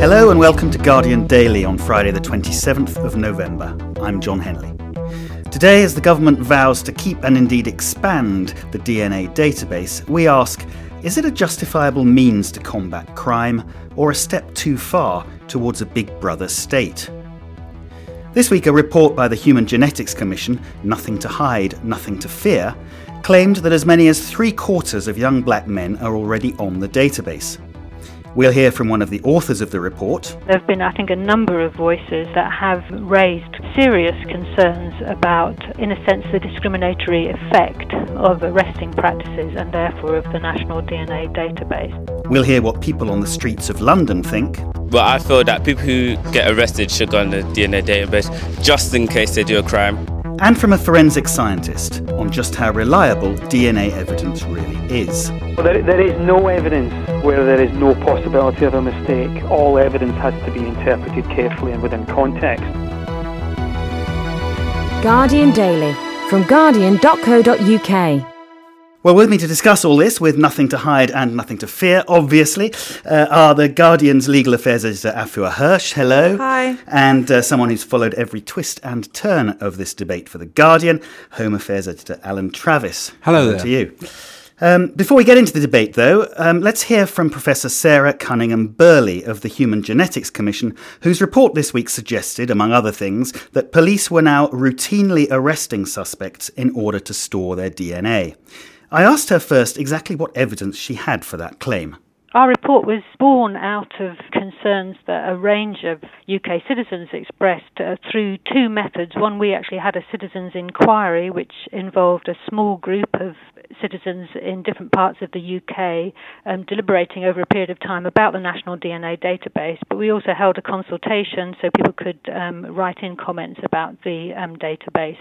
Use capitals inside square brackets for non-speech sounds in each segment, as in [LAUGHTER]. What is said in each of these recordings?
Hello and welcome to Guardian Daily on Friday, the 27th of November. I'm Jon Henley. Today, as the government vows to keep and indeed expand the DNA database, we ask is it a justifiable means to combat crime or a step too far towards a big brother state? This week, a report by the Human Genetics Commission, Nothing to Hide, Nothing to Fear, claimed that as many as three quarters of young black men are already on the database. We'll hear from one of the authors of the report. There have been, I think, a number of voices that have raised serious concerns about, in a sense, the discriminatory effect of arresting practices and therefore of the National DNA Database. We'll hear what people on the streets of London think. Well, I feel that people who get arrested should go on the DNA database just in case they do a crime. And from a forensic scientist on just how reliable DNA evidence really is. Well, there, there is no evidence where there is no possibility of a mistake. All evidence has to be interpreted carefully and within context. Guardian Daily from guardian.co.uk. Well, with me to discuss all this, with nothing to hide and nothing to fear, obviously, uh, are the Guardian's legal affairs editor Afua Hirsch. Hello. Hi. And uh, someone who's followed every twist and turn of this debate for the Guardian, Home Affairs editor Alan Travis. Hello there. to you. Um, before we get into the debate, though, um, let's hear from Professor Sarah Cunningham Burley of the Human Genetics Commission, whose report this week suggested, among other things, that police were now routinely arresting suspects in order to store their DNA. I asked her first exactly what evidence she had for that claim. Our report was born out of concerns that a range of UK citizens expressed uh, through two methods. One, we actually had a citizens' inquiry, which involved a small group of citizens in different parts of the UK um, deliberating over a period of time about the National DNA Database. But we also held a consultation so people could um, write in comments about the um, database.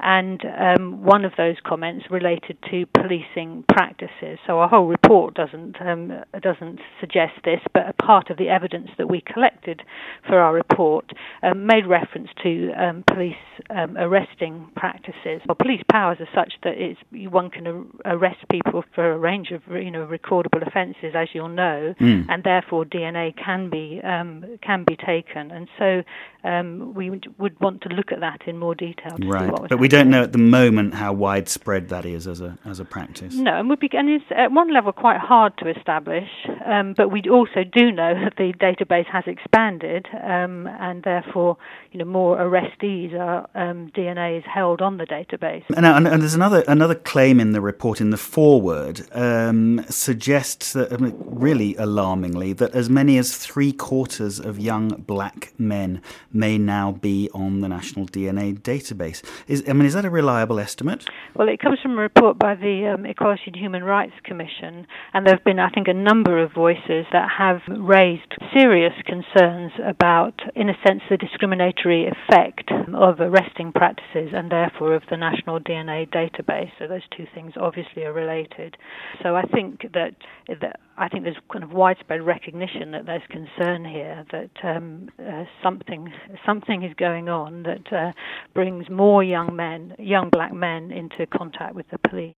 And um, one of those comments related to policing practices. So our whole report doesn't um, doesn't suggest this, but a part of the evidence that we collected for our report um, made reference to um, police um, arresting practices. Well, police powers are such that it's, one can ar- arrest people for a range of you know recordable offences, as you'll know, Mm. and therefore DNA can be um, can be taken. And so um, we would, want to look at that in more detail. To see Right. But we don't know at the moment how widespread that is as a, as a practice. No, and would be and it's at one level quite hard to establish, um, but we also do know that the database has expanded, um, and therefore, you know, more arrestees are um, DNA is held on the database. And, and, and there's another another claim in the report in the foreword um, suggests that, really alarmingly, that as many as three quarters of young black men may now be on the national DNA database. Is I mean, is that a reliable estimate? Well, it comes from a report by the um, Equality and Human Rights Commission, and there have been, I think, a number of voices that have raised serious concerns about, in a sense, the discriminatory effect of arresting practices and therefore of the National DNA Database. So those two things obviously are related. So I think that, that I think there's kind of widespread recognition that there's concern here that um, uh, something something is going on that uh, brings more young men, young black men, into contact with the police.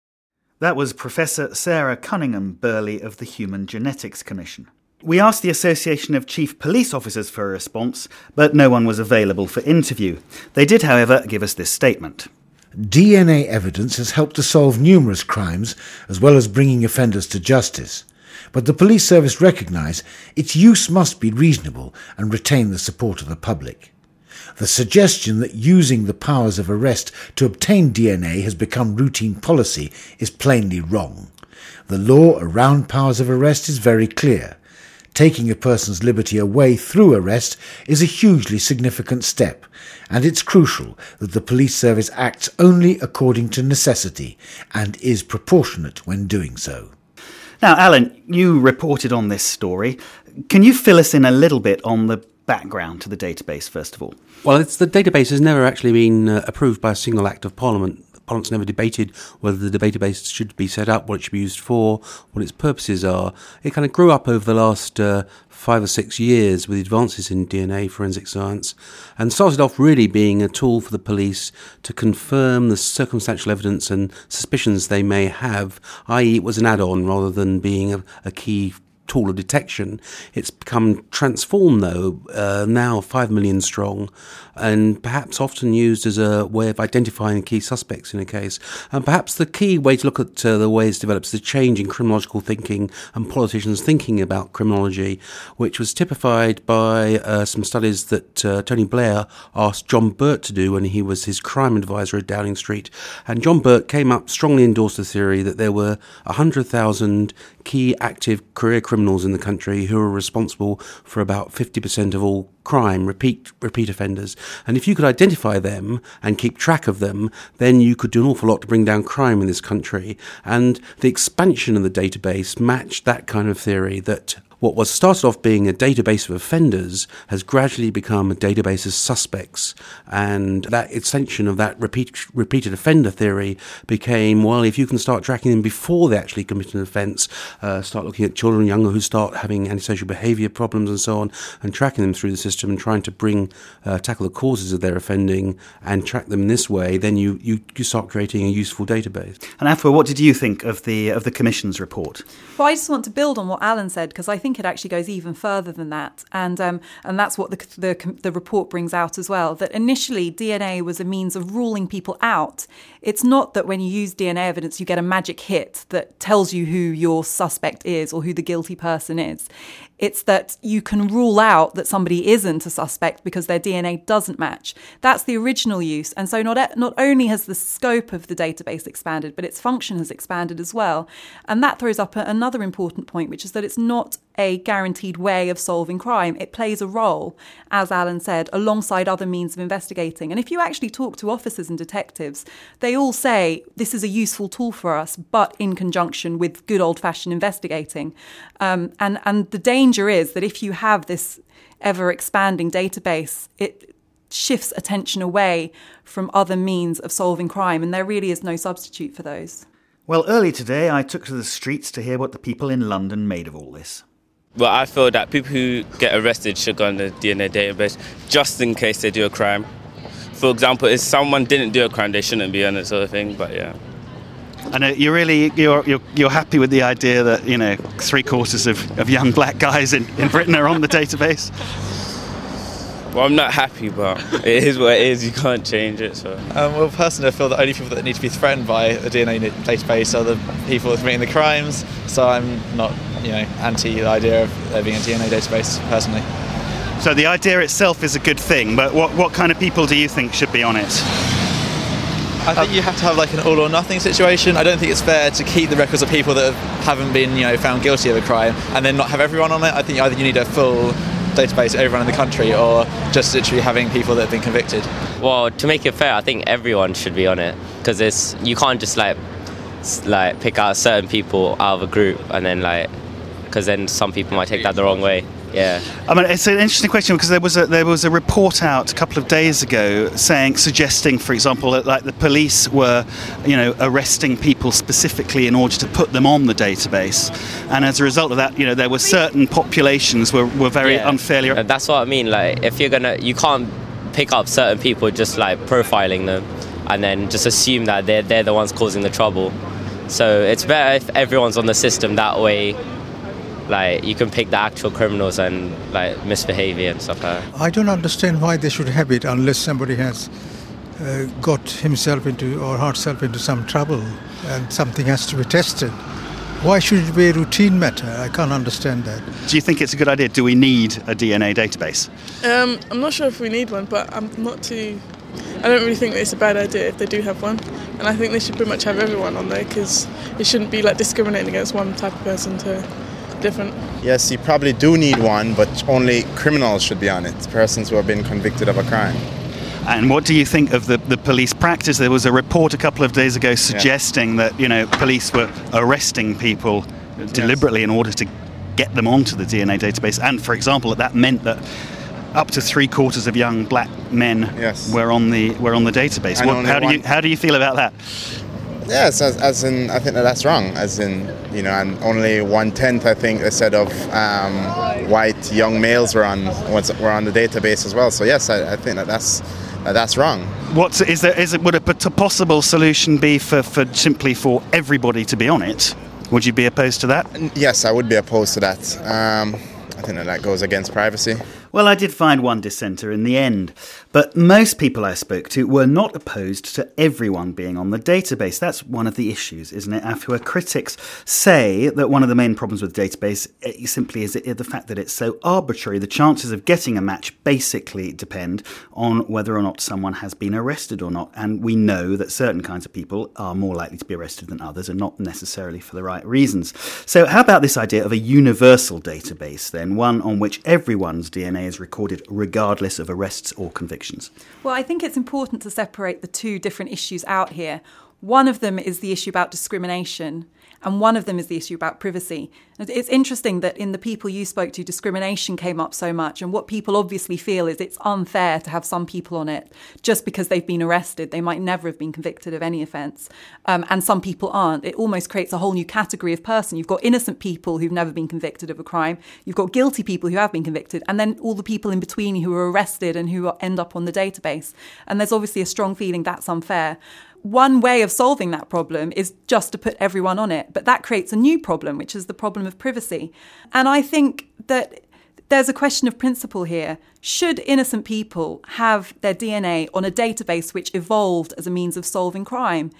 That was Professor Sarah Cunningham Burley of the Human Genetics Commission. We asked the Association of Chief Police Officers for a response, but no one was available for interview. They did, however, give us this statement. DNA evidence has helped to solve numerous crimes as well as bringing offenders to justice. But the police service recognise its use must be reasonable and retain the support of the public. The suggestion that using the powers of arrest to obtain DNA has become routine policy is plainly wrong. The law around powers of arrest is very clear. Taking a person's liberty away through arrest is a hugely significant step, and it's crucial that the police service acts only according to necessity and is proportionate when doing so. Now, Alan, you reported on this story. Can you fill us in a little bit on the background to the database, first of all? Well, the database has never actually been uh, approved by a single act of Parliament. Parliament's never debated whether the database should be set up, what it should be used for, what its purposes are. It kind of grew up over the last uh, five or six years with advances in DNA forensic science and started off really being a tool for the police to confirm the circumstantial evidence and suspicions they may have, i.e., it was an add on rather than being a, a key tool of detection. It's become transformed, though, uh, now 5 million strong, and perhaps often used as a way of identifying key suspects in a case. And perhaps the key way to look at uh, the way it's developed is the change in criminological thinking and politicians' thinking about criminology, which was typified by uh, some studies that uh, Tony Blair asked John Birt to do when he was his crime advisor at Downing Street. And John Birt came up, strongly endorsed the theory that there were 100,000 key active career criminals in the country who are responsible for about 50% of all crime, repeat repeat offenders. And if you could identify them and keep track of them, then you could do an awful lot to bring down crime in this country. And the expansion of the database matched that kind of theory that what was started off being a database of offenders has gradually become a database of suspects. And that extension of that repeat, repeated offender theory became, well, if you can start tracking them before they actually commit an offence, uh, start looking at children younger who start having antisocial behaviour problems and so on, and tracking them through the system and trying to bring, uh, tackle the causes of their offending and track them in this way, then you, you, you start creating a useful database. And Afua, what did you think of the, of the Commission's report? Well, I just want to build on what Alan said because I think it actually goes even further than that, and um, and that's what the, the the report brings out as well. That initially DNA was a means of ruling people out. It's not that when you use DNA evidence you get a magic hit that tells you who your suspect is or who the guilty person is. It's that you can rule out that somebody isn't a suspect because their DNA doesn't match. That's the original use. And so not, not only has the scope of the database expanded, but its function has expanded as well. And that throws up another important point, which is that it's not a guaranteed way of solving crime. It plays a role, as Alan said, alongside other means of investigating. And if you actually talk to officers and detectives, they all say this is a useful tool for us, but in conjunction with good old fashioned investigating. Um, and, and the danger is that if you have this ever expanding database, it shifts attention away from other means of solving crime, and there really is no substitute for those. Well, early today, I took to the streets to hear what the people in London made of all this. Well, I feel that people who get arrested should go on the DNA database just in case they do a crime. For example, if someone didn't do a crime, they shouldn't be on it, sort of thing. But yeah. And uh, you're really you're, you're you're happy with the idea that you know three quarters of, of young [LAUGHS] black guys in, in Britain are on the database. Well, I'm not happy, but [LAUGHS] it is what it is. You can't change it. So. Um, well, personally, I feel the only people that need to be threatened by a DNA database are the people committing the crimes. So I'm not, you know, anti the idea of there being a DNA database personally. So the idea itself is a good thing, but what what kind of people do you think should be on it? I think you have to have like an all or nothing situation. I don't think it's fair to keep the records of people that haven't been, you know, found guilty of a crime and then not have everyone on it. I think either you need a full database everyone in the country or just literally having people that have been convicted? Well, to make it fair, I think everyone should be on it because it's you can't just like like pick out certain people out of a group and then like because then some people might take that the wrong way. Yeah. I mean, it's an interesting question because there was a there was a report out a couple of days ago saying, suggesting, for example, that like the police were, you know, arresting people specifically in order to put them on the database, and as a result of that, you know, there were certain populations were, were very yeah. unfairly. And that's what I mean. Like, if you're gonna, you can't pick up certain people just like profiling them, and then just assume that they're they're the ones causing the trouble. So it's better if everyone's on the system that way like you can pick the actual criminals and like misbehavior and stuff like that. I don't understand why they should have it unless somebody has uh, got himself into or herself into some trouble and something has to be tested. Why should it be a routine matter? I can't understand that. Do you think it's a good idea? Do we need a DNA database? Um, I'm not sure if we need one, but I'm not too. I don't really think that it's a bad idea if they do have one, and I think they should pretty much have everyone on there because it shouldn't be like discriminating against one type of person to different? Yes, you probably do need one, but only criminals should be on it, persons who have been convicted of a crime. And what do you think of the, the police practice? There was a report a couple of days ago suggesting yeah. that you know police were arresting people deliberately yes. in order to get them onto the DNA database, and for example, that meant that up to three quarters of young black men yes. were on the were on the database. What, how do you how do you feel about that? Yes, as, as, in, I think that that's wrong. As in, you know, and only one tenth, I think, they said of um, white young males were on were on the database as well. So yes, I, I think that that's that that's wrong. What is there? Is it would a possible solution be for, for simply for everybody to be on it? Would you be opposed to that? Yes, I would be opposed to that. Um, I think that that goes against privacy. Well, I did find one dissenter in the end, but most people I spoke to were not opposed to everyone being on the database. That's one of the issues, isn't it, Afua? Critics say that one of the main problems with the database eh, simply is the fact that it's so arbitrary. The chances of getting a match basically depend on whether or not someone has been arrested or not, and we know that certain kinds of people are more likely to be arrested than others, and not necessarily for the right reasons. So, how about this idea of a universal database then, one on which everyone's DNA is recorded regardless of arrests or convictions? Well, I think it's important to separate the two different issues out here. One of them is the issue about discrimination, and one of them is the issue about privacy. It's interesting that in the people you spoke to, discrimination came up so much. And what people obviously feel is it's unfair to have some people on it just because they've been arrested. They might never have been convicted of any offence. Um, and some people aren't. It almost creates a whole new category of person. You've got innocent people who've never been convicted of a crime, you've got guilty people who have been convicted, and then all the people in between who are arrested and who end up on the database. And there's obviously a strong feeling that's unfair one way of solving that problem is just to put everyone on it. But that creates a new problem, which is the problem of privacy. And I think that there's a question of principle here. Should innocent people have their DNA on a database which evolved as a means of solving crime?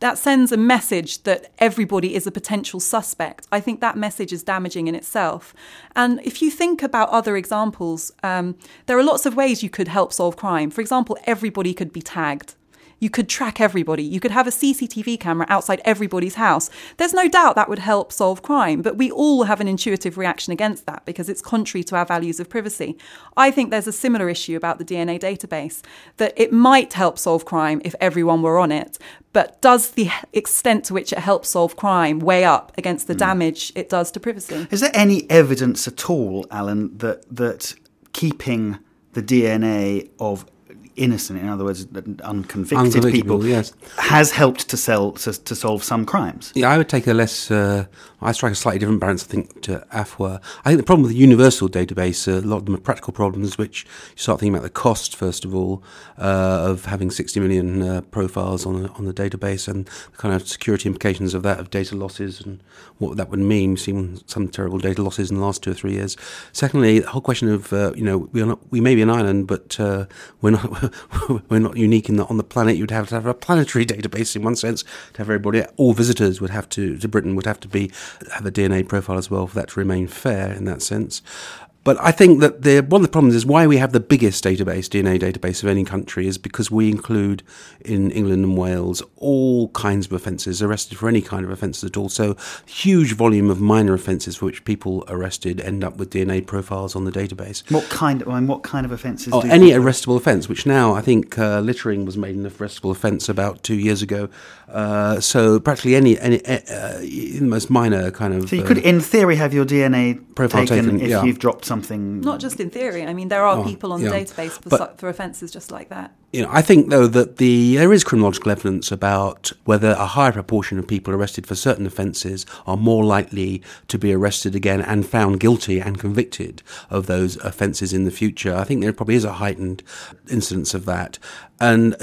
That sends a message that everybody is a potential suspect. I think that message is damaging in itself. And if you think about other examples, um, there are lots of ways you could help solve crime. For example, everybody could be tagged you could track everybody. You could have a CCTV camera outside everybody's house. There's no doubt that would help solve crime, but we all have an intuitive reaction against that because it's contrary to our values of privacy. I think there's a similar issue about the DNA database that it might help solve crime if everyone were on it, but does the extent to which it helps solve crime weigh up against the mm. damage it does to privacy? Is there any evidence at all, Alan, that that keeping the DNA of innocent, in other words, unconvicted, unconvicted people, yes. has helped to sell to, to, solve some crimes. Yeah, I would take a less. Uh, I strike a slightly different balance, I think, to Afua. I think the problem with the universal database, uh, a lot of them are practical problems, which you start thinking about the cost first of all uh, of having 60 million uh, profiles on on the database and the kind of security implications of that, of data losses and what that would mean. We've seen some terrible data losses in the last two or three years. Secondly, the whole question of uh, you know we are not we may be an island, but uh, we're not [LAUGHS] we're not unique in that on the planet. You'd have to have a planetary [LAUGHS] database in one sense to have everybody. All visitors would have to to Britain would have to be have a DNA profile as well for that to remain fair in that sense. But I think that the, one of the problems is why we have the biggest database, DNA database of any country, is because we include in England and Wales all kinds of offences, arrested for any kind of offences at all. So, huge volume of minor offences for which people arrested end up with DNA profiles on the database. What kind? Of, I mean, what kind of offences? Oh, any arrestable offence. Which now I think uh, littering was made an arrestable offence about two years ago. Uh, so practically any any uh, the most minor kind of. So you could, uh, in theory, have your DNA profile taken, taken if yeah. you've dropped something. Not just in theory. I mean, there are oh, people on yeah. the database for, but, for offences just like that. You know, I think though that the there is criminological evidence about whether a higher proportion of people arrested for certain offences are more likely to be arrested again and found guilty and convicted of those offences in the future. I think there probably is a heightened incidence of that, and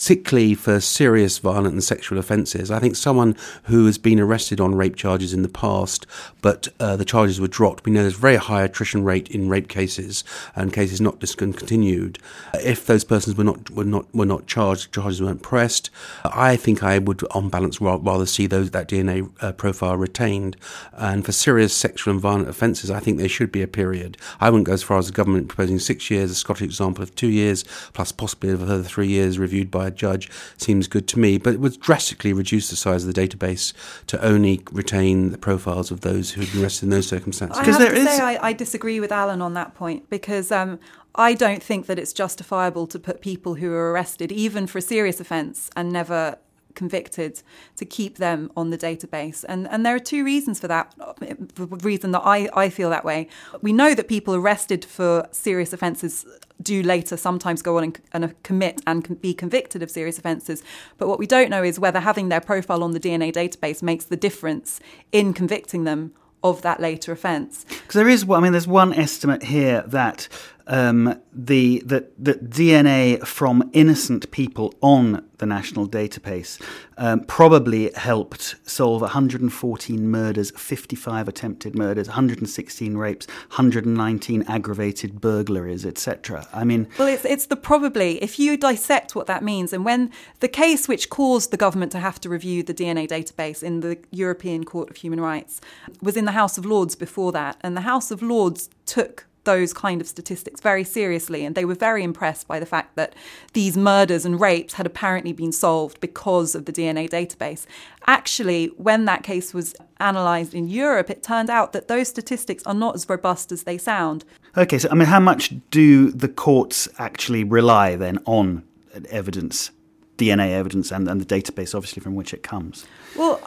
particularly for serious violent and sexual offences. I think someone who has been arrested on rape charges in the past, but uh, the charges were dropped. We know there's a very high attrition rate in rape cases and cases not discontinued. If those persons were not were not were not charged, charges weren't pressed. I think I would, on balance, rather see those that DNA uh, profile retained. And for serious sexual and violent offences, I think there should be a period. I wouldn't go as far as the government proposing six years. A Scottish example of two years plus possibly a further three years reviewed by judge seems good to me. But it would drastically reduce the size of the database to only retain the profiles of those who have been arrested in those circumstances. I have to is... say I, I, disagree with Alan on that point because um, I don't think that it's justifiable to put people who are arrested, even for a serious offence, and never convicted to keep them on the database. And, and there are two reasons for that. The reason that I, I feel that way. We know that people arrested for serious offences do later sometimes go on and, and commit and be convicted of serious offences. But what we don't know is whether having their profile on the DNA database makes the difference in convicting them of that later offence. Because there is, I mean, there's one estimate here that um, the that that DNA from innocent people on the national database um, probably helped solve 114 murders, 55 attempted murders, 116 rapes, 119 aggravated burglaries, etc. I mean, well, it's it's the probably if you dissect what that means, and when the case which caused the government to have to review the DNA database in the European Court of Human Rights was in the House of Lords before that, and the House of Lords took those kind of statistics very seriously. And they were very impressed by the fact that these murders and rapes had apparently been solved because of the DNA database. Actually, when that case was analysed in Europe, it turned out that those statistics are not as robust as they sound. Okay, so I mean, how much do the courts actually rely then on evidence? DNA evidence and, and the database, obviously, from which it comes. Well,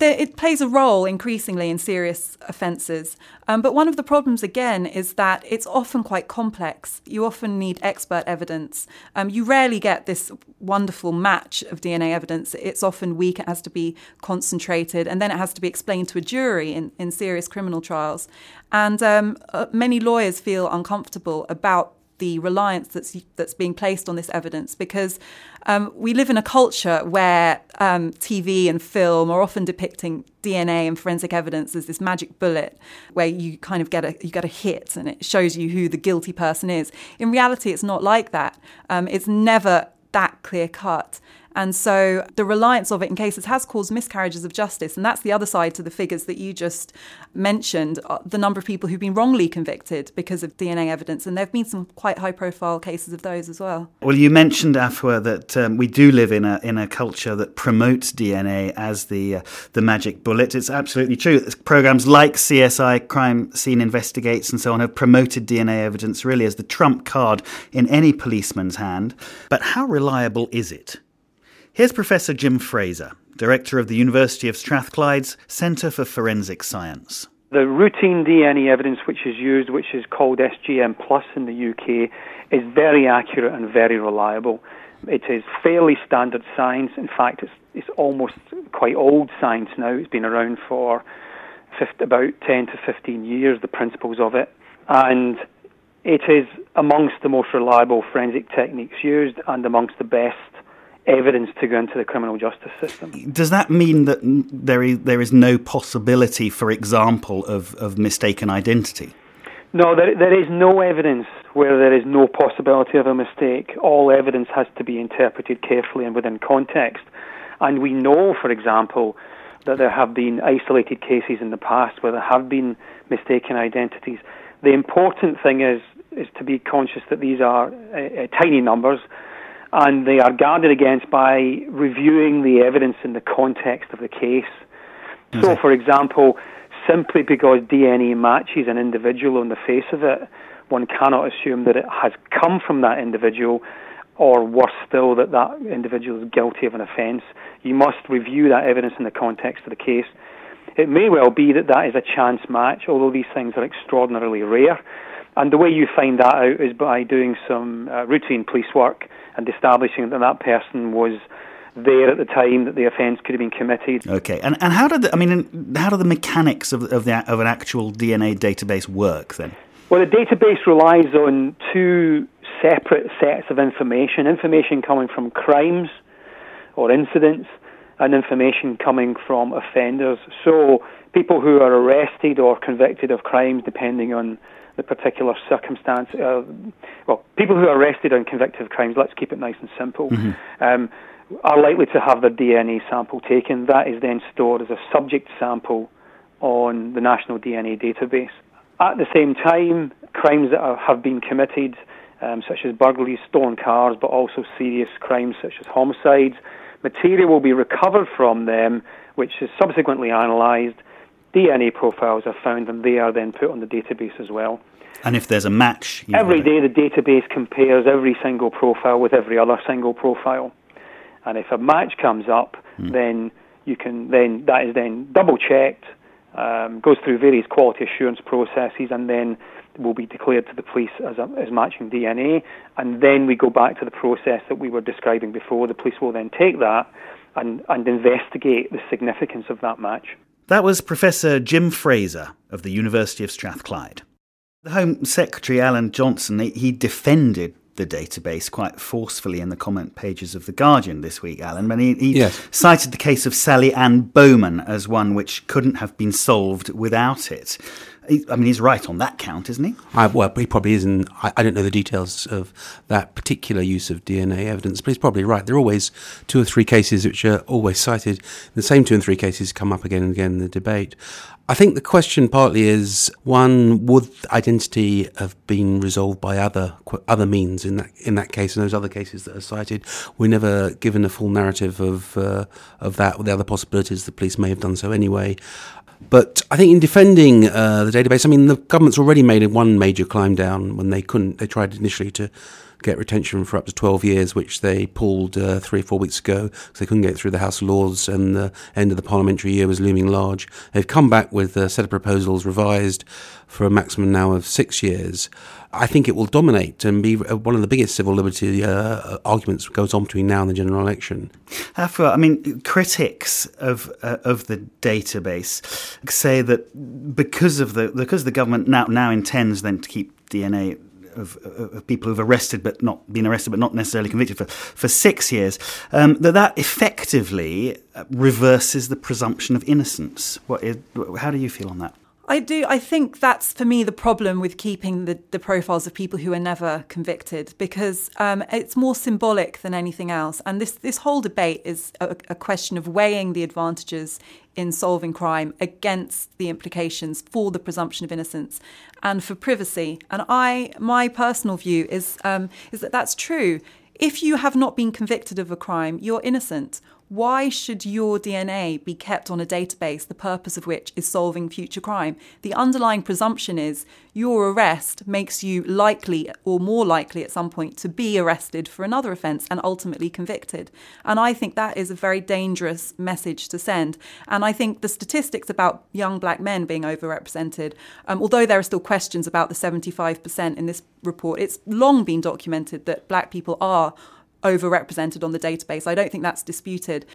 it plays a role increasingly in serious offences. Um, but one of the problems, again, is that it's often quite complex. You often need expert evidence. Um, you rarely get this wonderful match of DNA evidence. It's often weak, it has to be concentrated, and then it has to be explained to a jury in, in serious criminal trials. And um, uh, many lawyers feel uncomfortable about the reliance that's that's being placed on this evidence because um, we live in a culture where um, TV and film are often depicting DNA and forensic evidence as this magic bullet where you kind of get a you get a hit and it shows you who the guilty person is. In reality, it's not like that. Um, it's never that clear cut. And so the reliance of it in cases has caused miscarriages of justice. And that's the other side to the figures that you just mentioned uh, the number of people who've been wrongly convicted because of DNA evidence. And there have been some quite high profile cases of those as well. Well, you mentioned, Afua, that um, we do live in a, in a culture that promotes DNA as the, uh, the magic bullet. It's absolutely true. Programs like CSI, Crime Scene Investigates, and so on have promoted DNA evidence really as the trump card in any policeman's hand. But how reliable is it? Here's Professor Jim Fraser, Director of the University of Strathclyde's Centre for Forensic Science. The routine DNA evidence which is used, which is called SGM Plus in the UK, is very accurate and very reliable. It is fairly standard science. In fact, it's, it's almost quite old science now. It's been around for 50, about 10 to 15 years, the principles of it. And it is amongst the most reliable forensic techniques used and amongst the best evidence to go into the criminal justice system. Does that mean that there is there is no possibility, for example, of, of mistaken identity? No, there, there is no evidence where there is no possibility of a mistake. All evidence has to be interpreted carefully and within context. And we know, for example, that there have been isolated cases in the past where there have been mistaken identities. The important thing is is to be conscious that these are uh, uh, tiny numbers and they are guarded against by reviewing the evidence in the context of the case. So, for example, simply because DNA matches an individual on the face of it, one cannot assume that it has come from that individual, or worse still, that that individual is guilty of an offence. You must review that evidence in the context of the case. It may well be that that is a chance match, although these things are extraordinarily rare. And the way you find that out is by doing some uh, routine police work and establishing that that person was there at the time that the offence could have been committed. Okay, and and how did the, I mean how do the mechanics of of, the, of an actual DNA database work then? Well, the database relies on two separate sets of information: information coming from crimes or incidents, and information coming from offenders. So people who are arrested or convicted of crimes, depending on the particular circumstance. Uh, well, people who are arrested on convicted of crimes, let's keep it nice and simple, mm-hmm. um, are likely to have their DNA sample taken. That is then stored as a subject sample on the National DNA Database. At the same time, crimes that are, have been committed, um, such as burglaries, stolen cars, but also serious crimes such as homicides, material will be recovered from them, which is subsequently analysed DNA profiles are found and they are then put on the database as well. And if there's a match, every day the database compares every single profile with every other single profile. And if a match comes up, mm. then you can then that is then double checked, um, goes through various quality assurance processes, and then will be declared to the police as, a, as matching DNA. And then we go back to the process that we were describing before. The police will then take that and, and investigate the significance of that match. That was Professor Jim Fraser of the University of Strathclyde. The Home Secretary, Alan Johnson, he defended the database quite forcefully in the comment pages of The Guardian this week, Alan. But he, he yes. cited the case of Sally Anne Bowman as one which couldn't have been solved without it. I mean, he's right on that count, isn't he? I, well, he probably isn't. I, I, don't know the details of that particular use of DNA evidence, but he's probably right. There are always two or three cases which are always cited. The same two and three cases come up again and again in the debate. I think the question partly is one: Would identity have been resolved by other other means in that in that case? And those other cases that are cited, we're never given a full narrative of uh, of that. The other possibilities, the police may have done so anyway. But I think in defending uh, the database, I mean, the government's already made one major climb down when they couldn't. They tried initially to get retention for up to 12 years, which they pulled uh, three or four weeks ago because they couldn't get through the House of Lords and the end of the parliamentary year was looming large. They've come back with a set of proposals revised for a maximum now of six years. I think it will dominate and be one of the biggest civil liberty uh, arguments that goes on between now and the general election. I mean, critics of uh, of the database say that because of the because the government now now intends then to keep DNA of, of, people who've arrested but not been arrested but not necessarily convicted for, for six years, um, that that effectively reverses the presumption of innocence. What is, how do you feel on that? I do. I think that's for me the problem with keeping the, the profiles of people who are never convicted because um, it's more symbolic than anything else. And this, this whole debate is a, a question of weighing the advantages in solving crime against the implications for the presumption of innocence and for privacy. And I, my personal view is um, is that that's true. If you have not been convicted of a crime, you're innocent why should your DNA be kept on a database, the purpose of which is solving future crime? The underlying presumption is your arrest makes you likely or more likely at some point to be arrested for another offence and ultimately convicted. And I think that is a very dangerous message to send. And I think the statistics about young black men being overrepresented, um, although there are still questions about the 75% in this report, it's long been documented that black people are overrepresented on the database. I don't think that's disputed.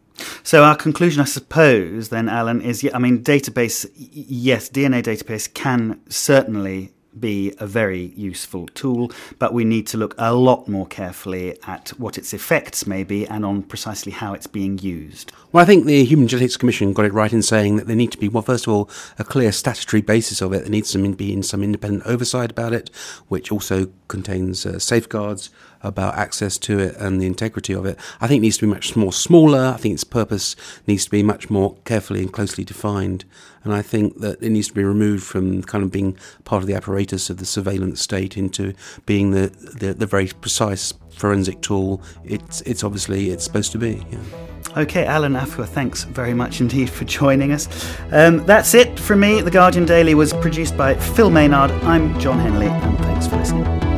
So our conclusion, I suppose, then, Alan, is I mean, database, yes, DNA database can certainly be a very useful tool, but we need to look a lot more carefully at what its effects may be and on precisely how it's being used. Well, I think the Human Genetics Commission got it right in saying that there need to be, well, first of all, a clear statutory basis of it. There needs to be some independent oversight about it, which also contains uh, safeguards about access to it and the integrity of it. I think it needs to be much more smaller. I think its purpose needs to be much more carefully and closely defined. And I think that it needs to be removed from kind of being part of the apparatus of the surveillance state into being the, the, the very precise forensic tool it's, it's obviously it's supposed to be. Yeah. Okay, Alan Afua, thanks very much indeed for joining us. Um, that's it from me. The Guardian Daily was produced by Phil Maynard. I'm Jon Henley, and thanks for listening.